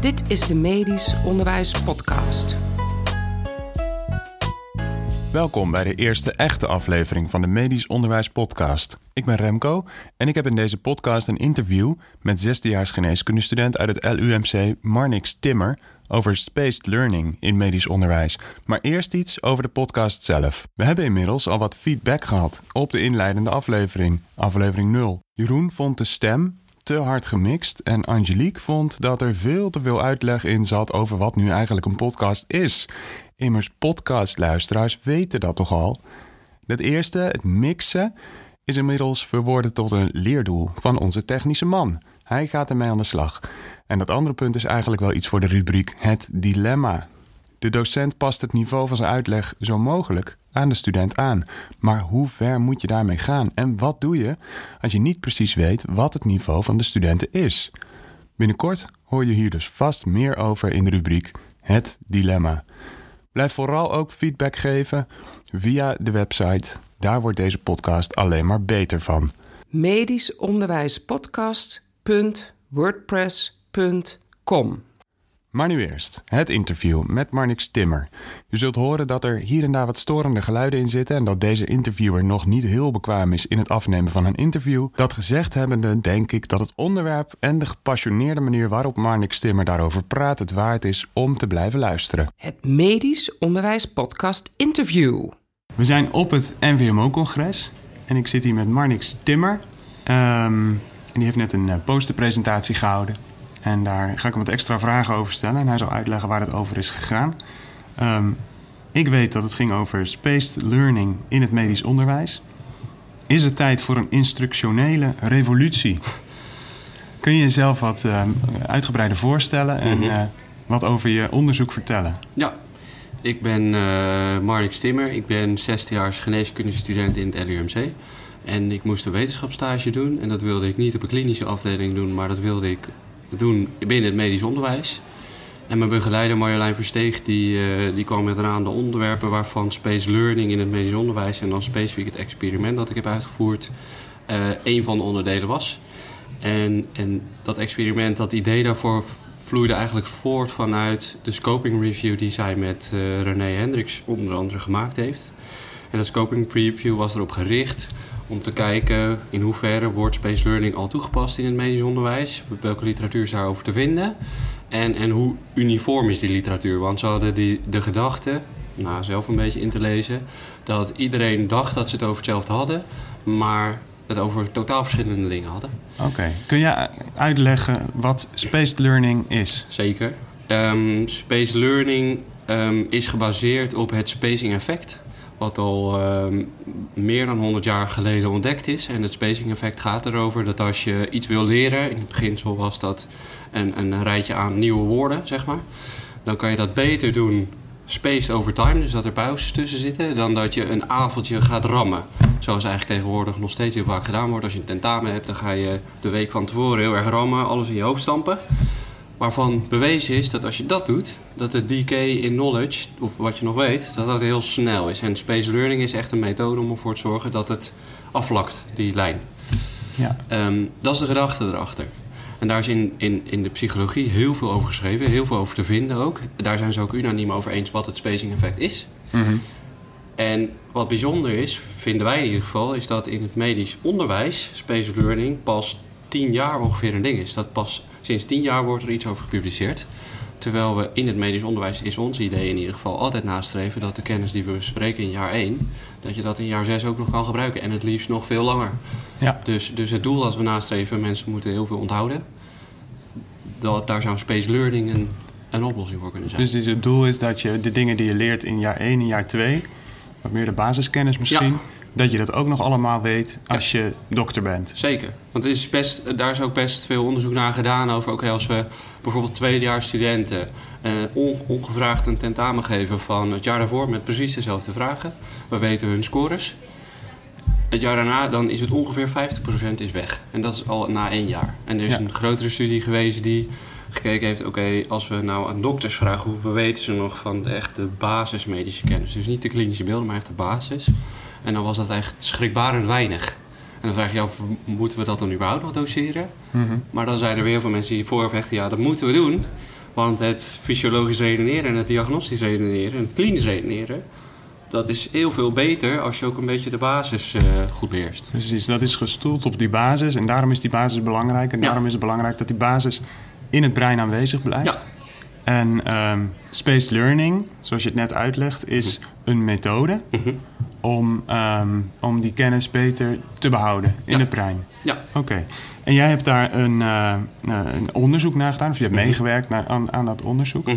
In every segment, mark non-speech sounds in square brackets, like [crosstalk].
Dit is de Medisch Onderwijs Podcast. Welkom bij de eerste echte aflevering van de Medisch Onderwijs Podcast. Ik ben Remco en ik heb in deze podcast een interview met zesdejaars geneeskundestudent uit het LUMC Marnix Timmer over spaced learning in medisch onderwijs. Maar eerst iets over de podcast zelf. We hebben inmiddels al wat feedback gehad op de inleidende aflevering, aflevering 0. Jeroen vond de stem te hard gemixt en Angelique vond dat er veel te veel uitleg in zat over wat nu eigenlijk een podcast is. Immers podcastluisteraars weten dat toch al. Het eerste, het mixen, is inmiddels verworden tot een leerdoel van onze technische man. Hij gaat ermee aan de slag. En dat andere punt is eigenlijk wel iets voor de rubriek Het Dilemma. De docent past het niveau van zijn uitleg zo mogelijk aan de student aan. Maar hoe ver moet je daarmee gaan? En wat doe je als je niet precies weet wat het niveau van de studenten is? Binnenkort hoor je hier dus vast meer over in de rubriek Het Dilemma. Blijf vooral ook feedback geven via de website. Daar wordt deze podcast alleen maar beter van. Medisch Maar nu eerst het interview met Marnix Timmer. Je zult horen dat er hier en daar wat storende geluiden in zitten en dat deze interviewer nog niet heel bekwaam is in het afnemen van een interview. Dat gezegd hebbende denk ik dat het onderwerp en de gepassioneerde manier waarop Marnix Timmer daarover praat het waard is om te blijven luisteren. Het Medisch Onderwijs Podcast Interview. We zijn op het NVMO-congres en ik zit hier met Marnix Timmer. Ehm, en die heeft net een eh, posterpresentatie gehouden. En daar ga ik hem wat extra vragen over stellen. En hij zal uitleggen waar het over is gegaan. Ehm, ik weet dat het ging over spaced learning in het medisch onderwijs. Is het tijd voor een instructionele revolutie? Kun je jezelf wat ehm, uitgebreider voorstellen en Mhm. eh, wat over je onderzoek vertellen? Ja, ik ben eh Marnix Timmer. Ik ben 16-jaars geneeskundestudent in het LUMC. En ik moest een wetenschapsstage doen. En dat wilde ik niet op een klinische afdeling doen, maar dat wilde ik doen binnen het medisch onderwijs. En mijn begeleider Marjolein Versteeg die, eh, die kwam met een aantal onderwerpen waarvan space learning in het medisch onderwijs en dan specifiek het experiment dat ik heb uitgevoerd, eh een van de onderdelen was. En, en dat experiment, dat idee daarvoor vloeide eigenlijk voort vanuit de scoping review die zij met eh, René Hendricks onder andere gemaakt heeft. En dat scoping review was erop gericht om te kijken in hoeverre wordt space learning al toegepast in het medisch onderwijs, welke literatuur is daarover te vinden en, en hoe uniform is die literatuur. Want ze hadden die, de gedachte, nou zelf een beetje in te lezen, dat iedereen dacht dat ze het over hetzelfde hadden, maar het over totaal verschillende dingen hadden. Oké. Kun je uitleggen wat spaced learning is? Zeker. Ehm, space learning ehm, is gebaseerd op het spacing effect. Wat al ehm, meer dan 100 jaar geleden ontdekt is. En het spacing effect gaat erover dat als je iets wil leren, in het beginsel was dat een, een rijtje aan nieuwe woorden, zeg maar. Dan kan je dat beter doen spaced over time, dus dat er pauzes tussen zitten, dan dat je een avondje gaat rammen. Zoals eigenlijk tegenwoordig nog steeds heel vaak gedaan wordt. Als je een tentamen hebt, dan ga je de week van tevoren heel erg rammen, alles in je hoofd stampen. Waarvan bewezen is dat als je dat doet, dat de decay in knowledge, of wat je nog weet, dat dat heel snel is. En space learning is echt een methode om ervoor te zorgen dat het afvlakt, die lijn. Ja. Ehm, dat is de gedachte erachter. En daar is in, in, in de psychologie heel veel over geschreven, heel veel over te vinden ook. Daar zijn ze ook unaniem over eens wat het spacing effect is. Mhm. En wat bijzonder is, vinden wij in ieder geval, is dat in het medisch onderwijs space learning pas tien jaar ongeveer een ding is. Dat pas sinds tien jaar wordt er iets over gepubliceerd. Terwijl we in het medisch onderwijs is ons idee in ieder geval altijd nastreven dat de kennis die we bespreken in jaar 1, dat je dat in jaar 6 ook nog kan gebruiken. En het liefst nog veel langer. Ja. Dus, dus het doel dat we nastreven, mensen moeten heel veel onthouden. Dat, daar zou space learning een, een oplossing voor kunnen zijn. Dus het doel is dat je de dingen die je leert in jaar 1 en jaar 2, wat meer de basiskennis misschien, Ja. Dat je dat ook nog allemaal weet als je dokter bent. Zeker. Want het is best, daar is ook best veel onderzoek naar gedaan over... oké, als we bijvoorbeeld tweedejaars studenten... eh, on- ongevraagd een tentamen geven van het jaar daarvoor... met precies dezelfde vragen. We weten hun scores. Het jaar daarna dan is het ongeveer 50% is weg. En dat is al na één jaar. En er is Ja. een grotere studie geweest die gekeken heeft... oké, als we nou aan dokters vragen... hoeveel weten ze nog van de echte basismedische kennis? Dus niet de klinische beelden, maar echt de basis. En dan was dat echt schrikbarend weinig. En dan vraag je je af, moeten we dat dan überhaupt nog doseren? Mhm. Maar dan zijn er weer heel veel mensen die vechten, ja, dat moeten we doen. Want het fysiologisch redeneren en het diagnostisch redeneren en het klinisch redeneren, dat is heel veel beter als je ook een beetje de basis uh, goed beheerst. Precies, dat is gestoeld op die basis en daarom is die basis belangrijk. En Ja. daarom is het belangrijk dat die basis in het brein aanwezig blijft. Ja. En ehm, spaced learning, zoals je het net uitlegt, is een methode Mhm. Om, ehm, om die kennis beter te behouden in Ja. het brein. Ja, Oké. En jij hebt daar een, eh, eh, een onderzoek naar gedaan, of je hebt Mhm. meegewerkt naar, aan, aan dat onderzoek. Mhm.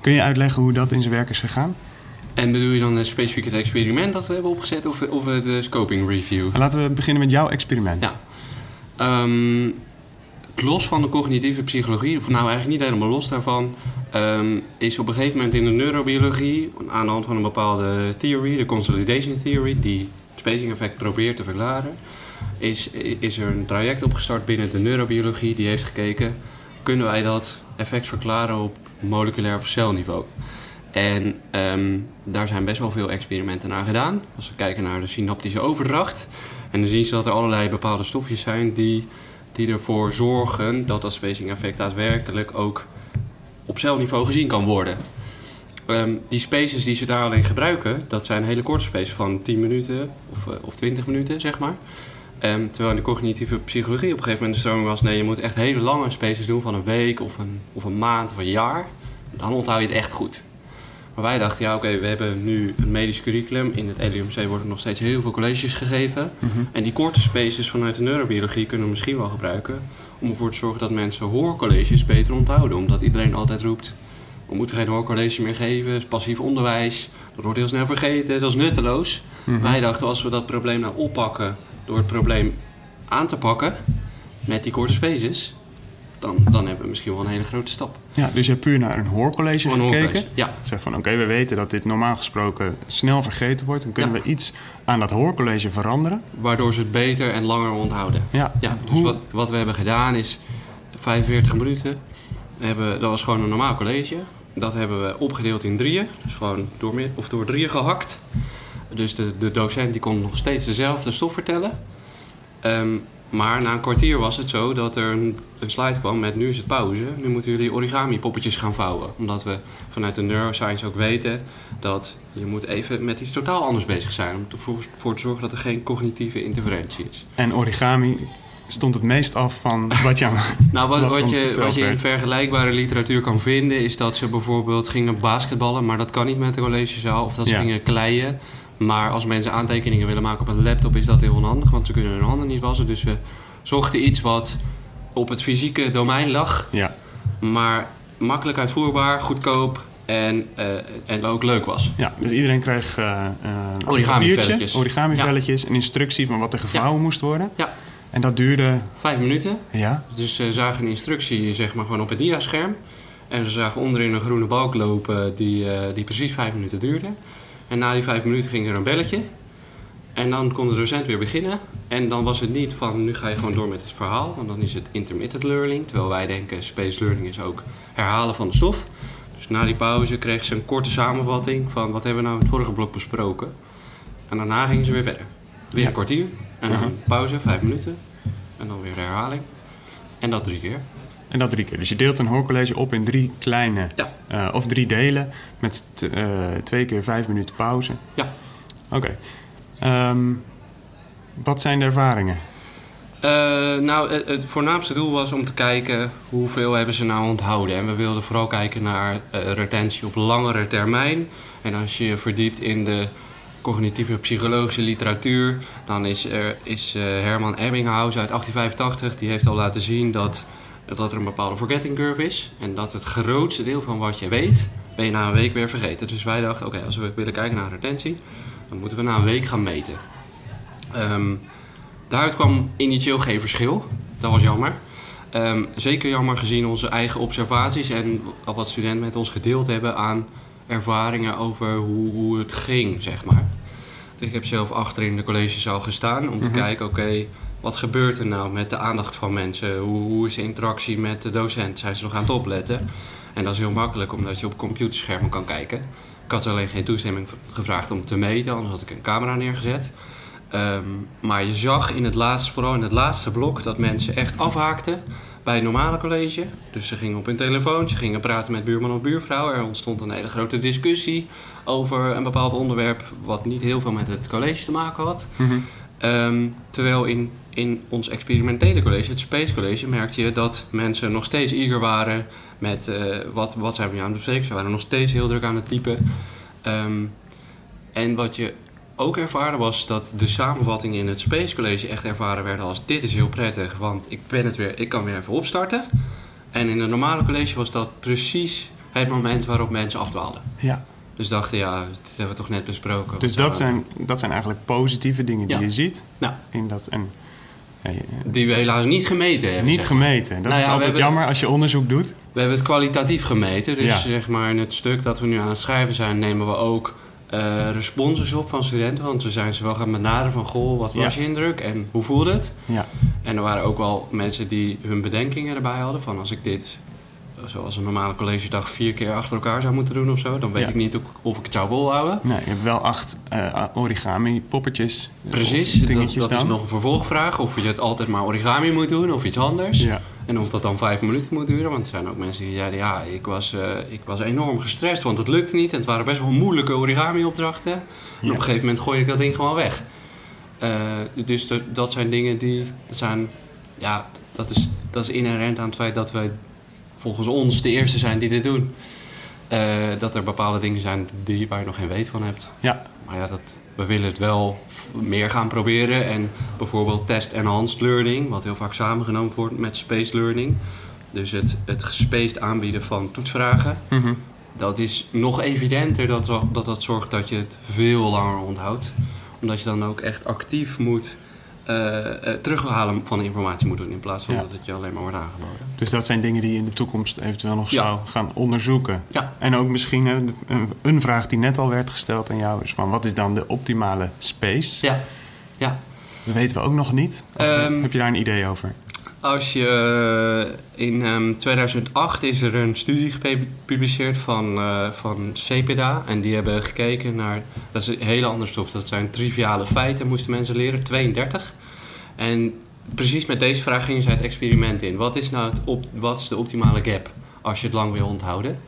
Kun je uitleggen hoe dat in zijn werk is gegaan? En bedoel je dan een specifiek het experiment dat we hebben opgezet of, of de scoping review? Laten we beginnen met jouw experiment. Ja. Ehm, los van de cognitieve psychologie, of nou eigenlijk niet helemaal los daarvan, ehm, is op een gegeven moment in de neurobiologie, aan de hand van een bepaalde theory, de consolidation theory, die het spacing effect probeert te verklaren, is, is er een traject opgestart binnen de neurobiologie die heeft gekeken, kunnen wij dat effect verklaren op moleculair of celniveau? En ehm, daar zijn best wel veel experimenten naar gedaan. Als we kijken naar de synaptische overdracht. En dan zien ze dat er allerlei bepaalde stofjes zijn die, die ervoor zorgen dat dat spacing effect daadwerkelijk ook op celniveau gezien kan worden. Ehm, die spaces die ze daar alleen gebruiken, dat zijn hele korte spaces van 10 minuten of, eh, of 20 minuten, zeg maar. Ehm, terwijl in de cognitieve psychologie op een gegeven moment de stroming was: nee, je moet echt hele lange spaces doen van een week of een, of een maand of een jaar. Dan onthoud je het echt goed. Maar wij dachten, ja oké, we hebben nu een medisch curriculum. In het LUMC worden nog steeds heel veel colleges gegeven. Mhm. En die korte spaces vanuit de neurobiologie kunnen we misschien wel gebruiken... om ervoor te zorgen dat mensen hoorcolleges beter onthouden. Omdat iedereen altijd roept, we moeten geen hoorcollege meer geven. Het is passief onderwijs, dat wordt heel snel vergeten, dat is nutteloos. Mhm. Wij dachten, als we dat probleem nou oppakken door het probleem aan te pakken... met die korte spaces, dan, dan hebben we misschien wel een hele grote stap. Ja, dus je hebt puur naar een hoorcollege een gekeken. hoorcollege, Ja, Zeg van oké, we weten dat dit normaal gesproken snel vergeten wordt. Dan kunnen Ja. we iets aan dat hoorcollege veranderen. waardoor ze het beter en langer onthouden. Ja, Ja, dus Hoe- wat, wat we hebben gedaan is 45 minuten. We hebben, dat was gewoon een normaal college. Dat hebben we opgedeeld in drieën. Dus gewoon door, meer- of door drieën gehakt. Dus de, de docent die kon nog steeds dezelfde stof vertellen. Ehm, maar na een kwartier was het zo dat er een, een slide kwam met nu is het pauze. Nu moeten jullie origami poppetjes gaan vouwen. Omdat we vanuit de neuroscience ook weten dat je moet even met iets totaal anders bezig zijn. Om ervoor voor te zorgen dat er geen cognitieve interferentie is. En origami stond het meest af van wat je aan... [laughs] Nou, wat, Wat je, wat je in vergelijkbare literatuur kan vinden, is dat ze bijvoorbeeld gingen basketballen, maar dat kan niet met de collegezaal. Of dat ze Ja. gingen kleien. Maar als mensen aantekeningen willen maken op een laptop, is dat heel onhandig, want ze kunnen hun handen niet wassen. Dus we zochten iets wat op het fysieke domein lag, Ja, maar makkelijk uitvoerbaar, goedkoop en, eh, en ook leuk was. ja, dus iedereen kreeg eh eh, een Origami velletjes. origami velletjes, een instructie van wat er gevouwen moest worden. Ja. En dat duurde, Vijf minuten. ja, Dus ze zagen een instructie zeg maar, gewoon op het diascherm. En ze zagen onderin een groene balk lopen die, eh, die precies vijf minuten duurde. En na die vijf minuten ging er een belletje. En dan kon de docent weer beginnen. En dan was het niet van nu ga je gewoon door met het verhaal. Want dan is het intermittent learning. Terwijl wij denken space learning is ook herhalen van de stof. Dus na die pauze kreeg ze een korte samenvatting van wat hebben we nou in het vorige blok besproken. En daarna gingen ze weer verder. Weer een kwartier. En dan Mhm. pauze, vijf minuten. En dan weer herhaling. En dat drie keer. En dat drie keer. Dus je deelt een hoorcollege op in drie kleine, Ja. eh, of drie delen, met eh, twee keer vijf minuten pauze. Ja. Oké. Ehm, wat zijn de ervaringen? Eh, nou, het, het voornaamste doel was om te kijken hoeveel hebben ze nou onthouden. En we wilden vooral kijken naar retentie op langere termijn. En als je je verdiept in de cognitieve psychologische literatuur, dan is, er, is Herman Ebbinghaus uit 1885, die heeft al laten zien dat, dat er een bepaalde forgetting curve is. En dat het grootste deel van wat je weet, ben je na een week weer vergeten. Dus wij dachten, oké, als we willen kijken naar retentie, dan moeten we na een week gaan meten. Ehm, Daaruit kwam initieel geen verschil. Dat was jammer. Ehm, zeker jammer gezien onze eigen observaties en wat studenten met ons gedeeld hebben aan ervaringen over hoe, hoe het ging, zeg maar. Ik heb zelf achter in de collegezaal gestaan om te kijken, oké, wat gebeurt er nou met de aandacht van mensen? Hoe, hoe is de interactie met de docent? Zijn ze nog aan het opletten? En dat is heel makkelijk, omdat je op computerschermen kan kijken. Ik had alleen geen toestemming gevraagd om te meten, anders had ik een camera neergezet. Ehm, maar je zag in het laatste, vooral in het laatste blok dat mensen echt afhaakten bij het normale college. Dus ze gingen op hun telefoon, ze gingen praten met buurman of buurvrouw. Er ontstond een hele grote discussie over een bepaald onderwerp wat niet heel veel met het college te maken had. Ehm, terwijl in, in ons experimentele college, het Space College, merkte je dat mensen nog steeds eager waren met eh, wat, wat zijn we nu aan het bespreken. Ze waren nog steeds heel druk aan het typen. Ehm, en wat je ook ervaren was dat de samenvattingen in het Space College echt ervaren werden als dit is heel prettig, want ik ben het weer, ik kan weer even opstarten. En in het normale college was dat precies het moment waarop mensen afdwaalden. Ja. Dus dachten, ja, dit hebben we toch net besproken. Dus dat zijn, dat zijn eigenlijk positieve dingen die Ja. je ziet. Nou. In dat, en, ja, Die we helaas niet gemeten hebben. niet zeg maar. gemeten. Dat Nou is ja, altijd hebben- jammer als je onderzoek doet. We hebben het kwalitatief gemeten. Dus zeg maar in het stuk dat we nu aan het schrijven zijn, nemen we ook eh responses op van studenten. Want we zijn ze wel gaan benaderen van, goh, wat was je indruk en hoe voelde het? Ja. En er waren ook wel mensen die hun bedenkingen erbij hadden. Van als ik dit, zoals een normale collegedag, vier keer achter elkaar zou moeten doen of zo. Dan weet Ja. ik niet of, ik het zou volhouden. Nee, je hebt wel acht eh, origami poppetjes. eh, Precies, dat, is nog een vervolgvraag. Of je het altijd maar origami moet doen of iets anders. Ja. En of dat dan vijf minuten moet duren. Want er zijn ook mensen die zeiden, ja, ik was, eh, ik was enorm gestrest, want het lukte niet. En het waren best wel moeilijke origami opdrachten. En Ja. op een gegeven moment gooi ik dat ding gewoon weg. Dus dat zijn dingen die, zijn, ja, dat is, dat is inherent aan het feit dat wij volgens ons de eerste zijn die dit doen. Eh, dat er bepaalde dingen zijn die, waar je nog geen weet van hebt. Ja. Maar ja, dat, we willen het wel meer gaan proberen. En bijvoorbeeld test-enhanced learning, wat heel vaak samengenomen wordt met spaced learning. Dus het, het gespaced aanbieden van toetsvragen. Mhm. Dat is nog evidenter dat, dat dat zorgt dat je het veel langer onthoudt. Omdat je dan ook echt actief moet terughalen van de informatie moet doen. In plaats van Ja. dat het je alleen maar wordt aangeboden. Dus dat zijn dingen die je in de toekomst eventueel nog Ja. zou gaan onderzoeken. Ja, En ook misschien een, vraag die net al werd gesteld aan jou is van wat is dan de optimale space? ja, ja. Dat weten we ook nog niet. Eh, Ehm, heb je daar een idee over? Als je eh, in ehm, 2008 is er een studie gepubliceerd van, eh, van CPDA. En die hebben gekeken naar. Dat is een hele andere stof. Dat zijn triviale feiten, moesten mensen leren. 32. En precies met deze vraag gingen zij het experiment in. Wat is nou het op, wat is de optimale gap als je het lang wil onthouden?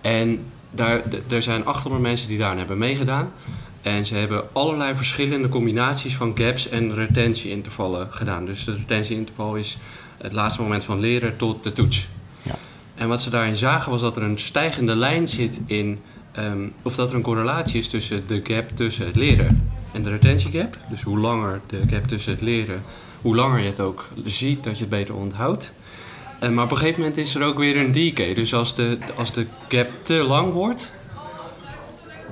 En daar, er zijn 800 mensen die daar hebben meegedaan. En ze hebben allerlei verschillende combinaties van gaps en retentieintervallen gedaan. Dus het retentieinterval is het laatste moment van leren tot de toets. Ja. En wat ze daarin zagen was dat er een stijgende lijn zit in, ehm, of dat er een correlatie is tussen de gap tussen het leren en de retentiegap. Dus hoe langer de gap tussen het leren, hoe langer je het ook ziet dat je het beter onthoudt. En maar op een gegeven moment is er ook weer een decay. Dus als de, als de gap te lang wordt,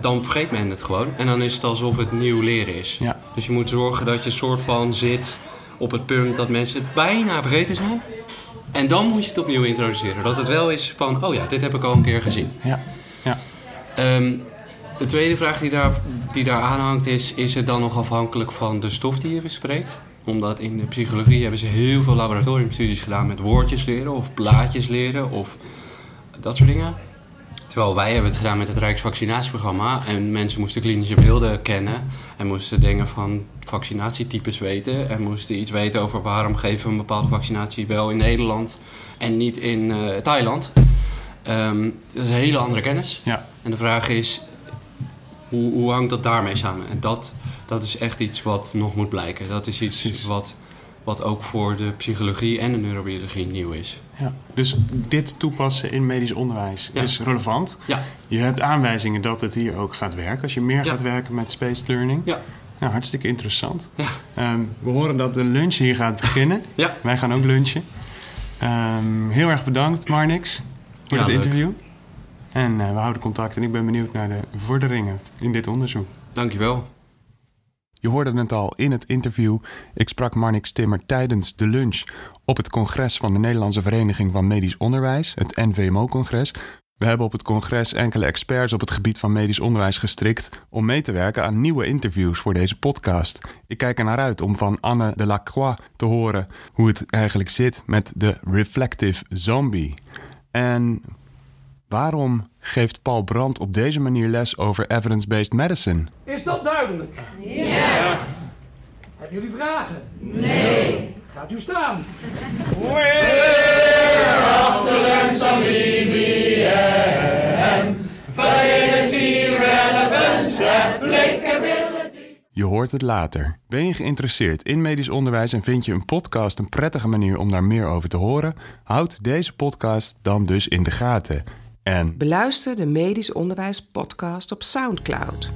dan vergeet men het gewoon. En dan is het alsof het nieuw leren is. Ja. Dus je moet zorgen dat je soort van zit op het punt dat mensen het bijna vergeten zijn. En dan moet je het opnieuw introduceren. Dat het wel is van, oh ja, dit heb ik al een keer gezien. Ja. Ja. Ehm, de tweede vraag die daar, die daar aanhangt is... is het dan nog afhankelijk van de stof die je bespreekt? Omdat in de psychologie hebben ze heel veel laboratoriumstudies gedaan... met woordjes leren of plaatjes leren of dat soort dingen. Terwijl wij hebben het gedaan met het Rijksvaccinatieprogramma... en mensen moesten klinische beelden kennen... en moesten dingen van vaccinatietypes weten... en moesten iets weten over waarom geven we een bepaalde vaccinatie wel in Nederland... en niet in eh, Thailand. Ehm, dat is een hele andere kennis. Ja. En de vraag is, hoe, hoe hangt dat daarmee samen? En dat, dat is echt iets wat nog moet blijken. Dat is iets Precies. wat, wat ook voor de psychologie en de neurobiologie nieuw is. Ja. Dus dit toepassen in medisch onderwijs Ja. is relevant. Ja, Je hebt aanwijzingen dat het hier ook gaat werken. Als je meer Ja. gaat werken met spaced learning. ja, Nou, hartstikke interessant. Ja. Ehm, we horen dat de lunch hier gaat beginnen. ja. Wij gaan ook lunchen. Ehm, heel erg bedankt, Marnix, voor Ja, het leuk. interview. En eh, we houden contact en ik ben benieuwd naar de vorderingen in dit onderzoek. dankjewel. Je hoorde het al in het interview. Ik sprak Marnix Timmer tijdens de lunch op het congres van de Nederlandse Vereniging van Medisch Onderwijs, het NVMO-congres. We hebben op het congres enkele experts op het gebied van medisch onderwijs gestrikt om mee te werken aan nieuwe interviews voor deze podcast. Ik kijk er naar uit om van Anne de Lacroix te horen hoe het eigenlijk zit met de reflective zombie. En waarom geeft Paul Brandt op deze manier les over evidence-based medicine? Is dat duidelijk? Yes! Hebben jullie vragen? Nee. Gaat u staan. Je hoort het later. Ben je geïnteresseerd in medisch onderwijs en vind je een podcast een prettige manier om daar meer over te horen? Houd deze podcast dan dus in de gaten. En Beluister de Medisch Onderwijs podcast op SoundCloud.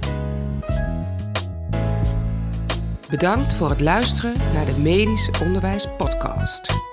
Bedankt voor het luisteren naar de Medisch Onderwijs podcast.